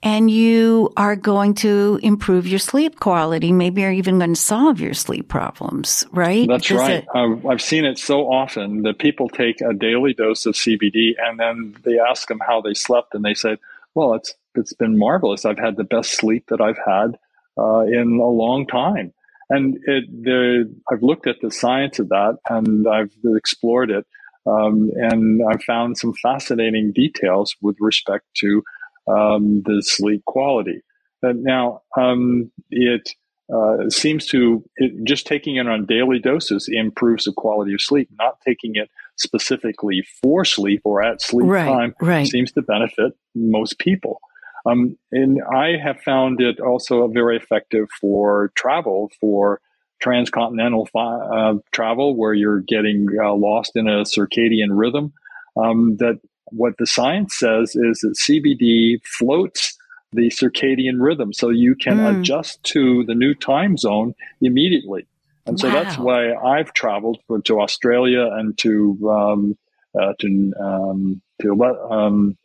and you are going to improve your sleep quality. Maybe you're even going to solve your sleep problems, right? That's right. It- uh, I've seen it so often that people take a daily dose of CBD and then they ask them how they slept and they said, well, it's, it's been marvelous. I've had the best sleep that I've had uh, in a long time. And it, the, I've looked at the science of that and I've explored it. Um, and I've found some fascinating details with respect to um, the sleep quality. But now, um, it uh, seems to it, just taking it on daily doses improves the quality of sleep. Not taking it specifically for sleep or at sleep right, time right. seems to benefit most people. Um, and I have found it also very effective for travel, for transcontinental uh, travel, where you're getting uh, lost in a circadian rhythm. Um, that what the science says is that CBD floats the circadian rhythm, so you can mm. adjust to the new time zone immediately. And so wow. that's why I've traveled to Australia and to um, uh, to um, to um,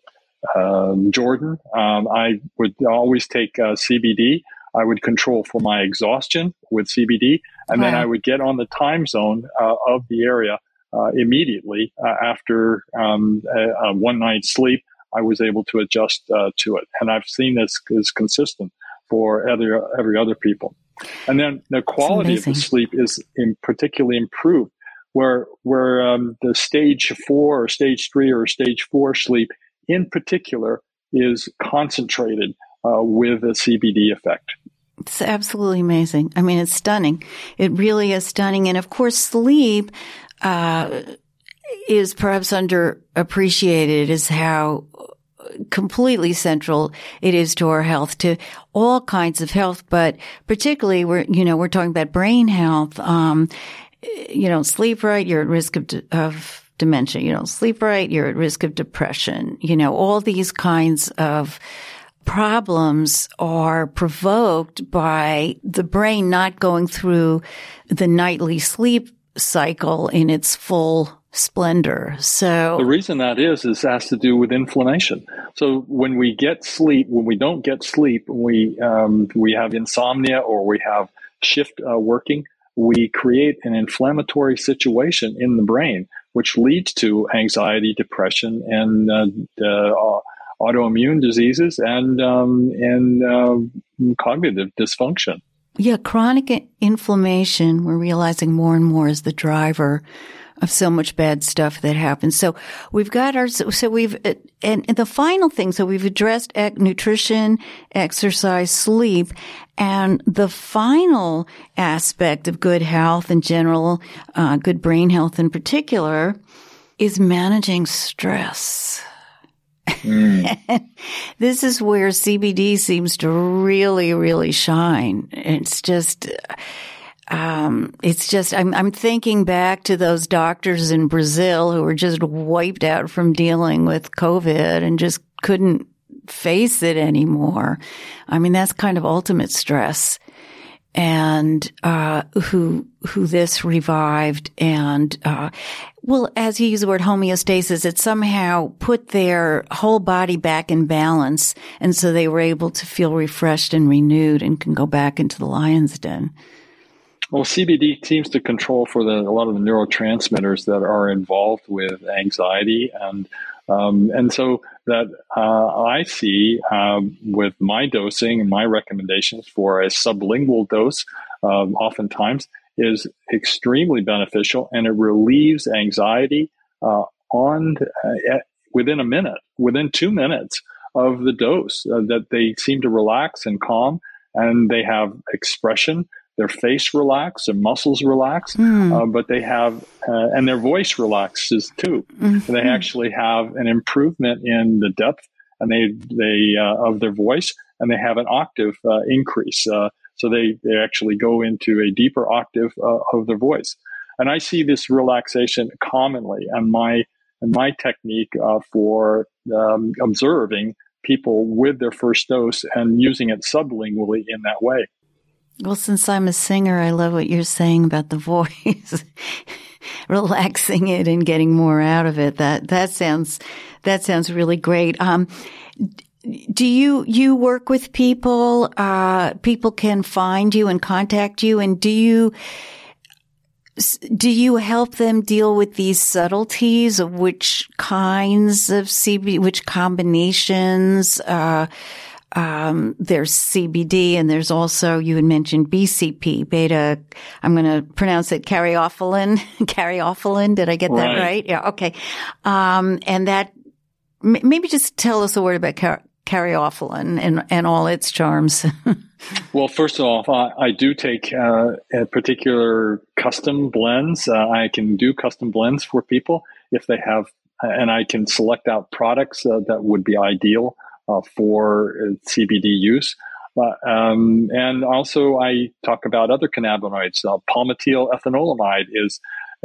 um, Jordan. Um, I would always take uh, CBD. I would control for my exhaustion with CBD, and wow. then I would get on the time zone uh, of the area uh, immediately uh, after um, a, a, one night's sleep. I was able to adjust uh, to it, and I've seen this is consistent for every every other people. And then the quality of the sleep is in particularly improved, where where um, the stage four or stage three or stage four sleep in particular is concentrated uh, with a CBD effect. It's absolutely amazing. I mean, it's stunning. It really is stunning. And of course, sleep uh, is perhaps underappreciated is how completely central it is to our health, to all kinds of health, but particularly we're, you know, we're talking about brain health. Um, you know, sleep right, you're at risk of, of dementia. You don't sleep right, you're at risk of depression. You know, all these kinds of problems are provoked by the brain not going through the nightly sleep cycle in its full splendor. So the reason that is is has to do with inflammation. So when we get sleep, when we don't get sleep, we um, we have insomnia or we have shift uh, working we create an inflammatory situation in the brain which leads to anxiety, depression, and uh, uh, autoimmune diseases and um, and uh, cognitive dysfunction. Yeah, chronic inflammation, we're realizing more and more is the driver of so much bad stuff that happens. So we've got our, so we've, and, and the final thing, so we've addressed nutrition, exercise, sleep, and the final aspect of good health in general, uh, good brain health in particular, is managing stress. Mm. this is where CBD seems to really, really shine. It's just, um, it's just, I'm, I'm thinking back to those doctors in Brazil who were just wiped out from dealing with COVID and just couldn't face it anymore. I mean, that's kind of ultimate stress. And uh, who who this revived and uh, well as you use the word homeostasis it somehow put their whole body back in balance. And so they were able to feel refreshed and renewed and can go back into the lion's den well cbd seems to control for the, a lot of the neurotransmitters that are involved with anxiety and um, and so that uh, I see um, with my dosing and my recommendations for a sublingual dose, um, oftentimes is extremely beneficial, and it relieves anxiety uh, on uh, within a minute, within two minutes of the dose. Uh, that they seem to relax and calm, and they have expression their face relax, their muscles relax, mm. uh, but they have, uh, and their voice relaxes too. Mm-hmm. They actually have an improvement in the depth and they they uh, of their voice, and they have an octave uh, increase. Uh, so they they actually go into a deeper octave uh, of their voice. And I see this relaxation commonly, and my and my technique for um, observing people with their first dose and using it sublingually in that way. Well, since I'm a singer, I love what you're saying about the voice, relaxing it and getting more out of it. That that sounds that sounds really great. Um, do you you work with people? Uh, people can find you and contact you, and do you do you help them deal with these subtleties of which kinds of CB, which combinations? Uh, um, there's CBD and there's also, you had mentioned BCP, beta, I'm going to pronounce it caryophyllene, caryophyllene. Did I get that right? right? Yeah. Okay. Um, and that, maybe just tell us a word about car- and, and all its charms. well, first of all, I, I do take uh, a particular custom blends. Uh, I can do custom blends for people if they have, and I can select out products uh, that would be ideal for uh, CBD use. Uh, um, and also, I talk about other cannabinoids. Uh, ethanolamide is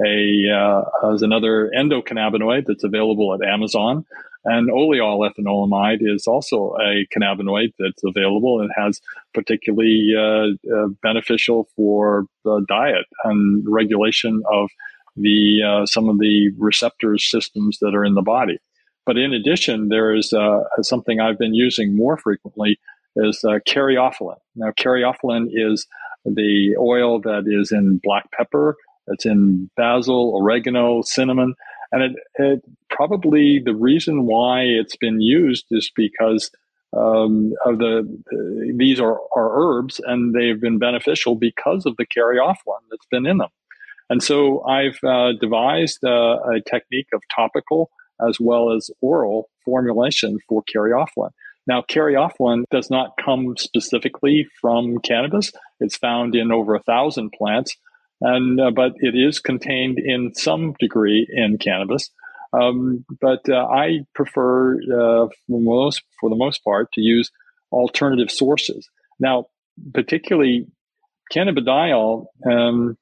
a uh, is another endocannabinoid that's available at Amazon, and oleoyl ethanolamide is also a cannabinoid that's available and has particularly uh, beneficial for diet and regulation of the some of the receptors systems that are in the body. But in addition, there is uh, something I've been using more frequently is uh. Now, caryophyllene is the oil that is in black pepper, it's in basil, oregano, cinnamon, and it, it probably the reason why it's been used is because um, of the, the these are, are herbs and they've been beneficial because of the caryophyllene that's been in them. And so I've uh, devised uh, a technique of topical as well as oral formulation for caryophyllene. Now, caryophyllene does not come specifically from cannabis. It's found in over a thousand plants, and uh, but it is contained in some degree in cannabis. Um, but uh, I prefer, uh, for most for the most part, to use alternative sources. Now, particularly cannabidiol, um,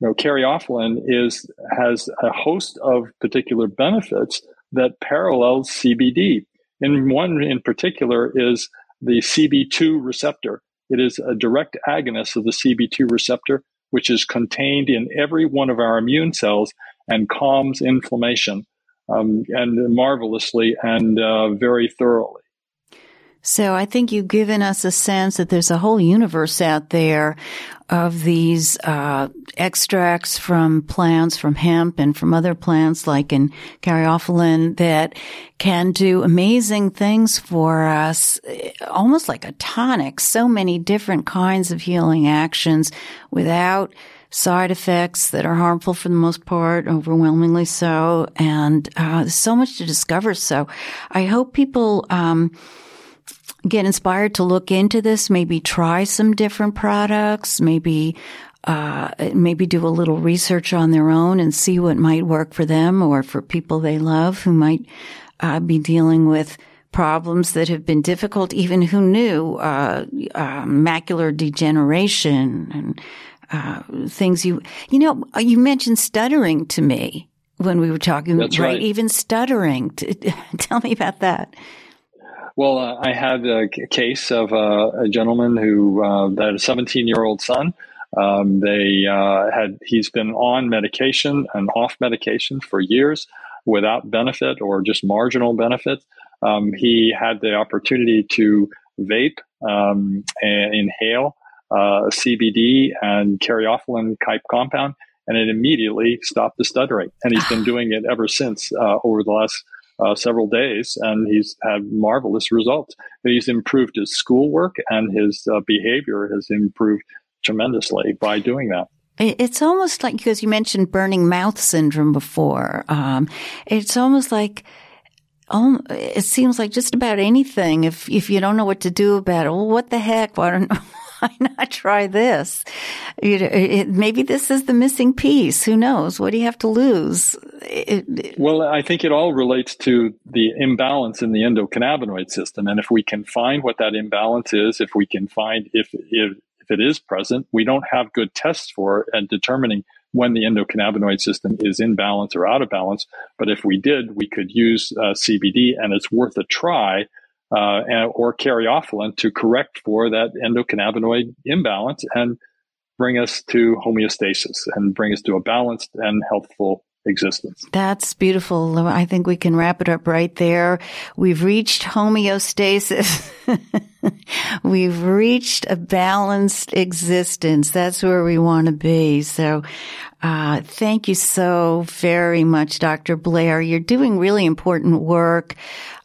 you know, is has a host of particular benefits that parallels CBD. And one in particular is the CB2 receptor. It is a direct agonist of the CB2 receptor, which is contained in every one of our immune cells and calms inflammation um, and marvelously and uh, very thoroughly. So I think you've given us a sense that there's a whole universe out there of these uh, extracts from plants, from hemp and from other plants like in caryophyllene that can do amazing things for us, almost like a tonic. So many different kinds of healing actions without side effects that are harmful for the most part, overwhelmingly so, and uh, so much to discover. So I hope people. Um, get inspired to look into this, maybe try some different products, maybe uh, maybe do a little research on their own and see what might work for them or for people they love who might uh, be dealing with problems that have been difficult. Even who knew uh, uh macular degeneration and uh, things you you know you mentioned stuttering to me when we were talking. That's right. right. Even stuttering. Tell me about that. Well, uh, I had a case of uh, a gentleman who uh, had a 17 year old son. Um, they uh, had he's been on medication and off medication for years without benefit or just marginal benefit. Um, he had the opportunity to vape um, and inhale uh, CBD and caryophyllene type compound, and it immediately stopped the stuttering. And he's been doing it ever since uh, over the last uh, several days, and he's had marvelous results. He's improved his schoolwork, and his uh, behavior has improved tremendously by doing that. It's almost like because you mentioned burning mouth syndrome before. Um, it's almost like um, it seems like just about anything. If if you don't know what to do about it, well, what the heck? Why don't why not try this? You know, it, maybe this is the missing piece. Who knows? What do you have to lose? It, it, well, I think it all relates to the imbalance in the endocannabinoid system. And if we can find what that imbalance is, if we can find if, if, if it is present, we don't have good tests for and determining when the endocannabinoid system is in balance or out of balance. But if we did, we could use uh, CBD and it's worth a try uh, or caryophyllene to correct for that endocannabinoid imbalance and bring us to homeostasis and bring us to a balanced and healthful existence. That's beautiful. I think we can wrap it up right there. We've reached homeostasis. We've reached a balanced existence. That's where we want to be. So, uh, thank you so very much, Dr. Blair. You're doing really important work.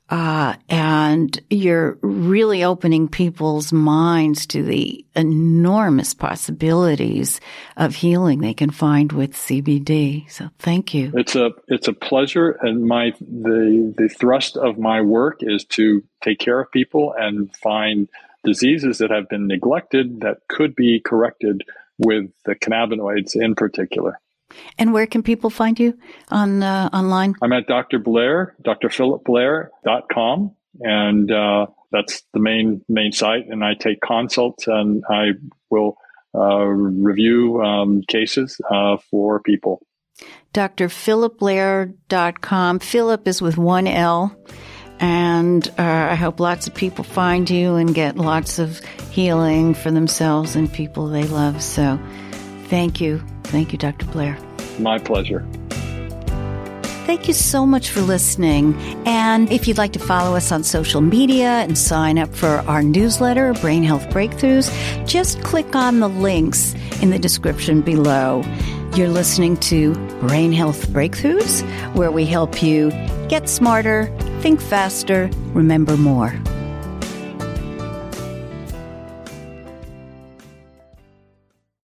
Uh, and you're really opening people's minds to the enormous possibilities of healing they can find with CBD. So thank you. It's a it's a pleasure, and my the the thrust of my work is to take care of people and find diseases that have been neglected that could be corrected with the cannabinoids in particular. And where can people find you on uh, online? I'm at Dr. Blair, drphilipblair.com. And uh, that's the main main site. And I take consults and I will uh, review um, cases uh, for people. drphilipblair.com. Philip is with one L. And uh, I hope lots of people find you and get lots of healing for themselves and people they love. So thank you. Thank you, Dr. Blair. My pleasure. Thank you so much for listening. And if you'd like to follow us on social media and sign up for our newsletter, Brain Health Breakthroughs, just click on the links in the description below. You're listening to Brain Health Breakthroughs, where we help you get smarter, think faster, remember more.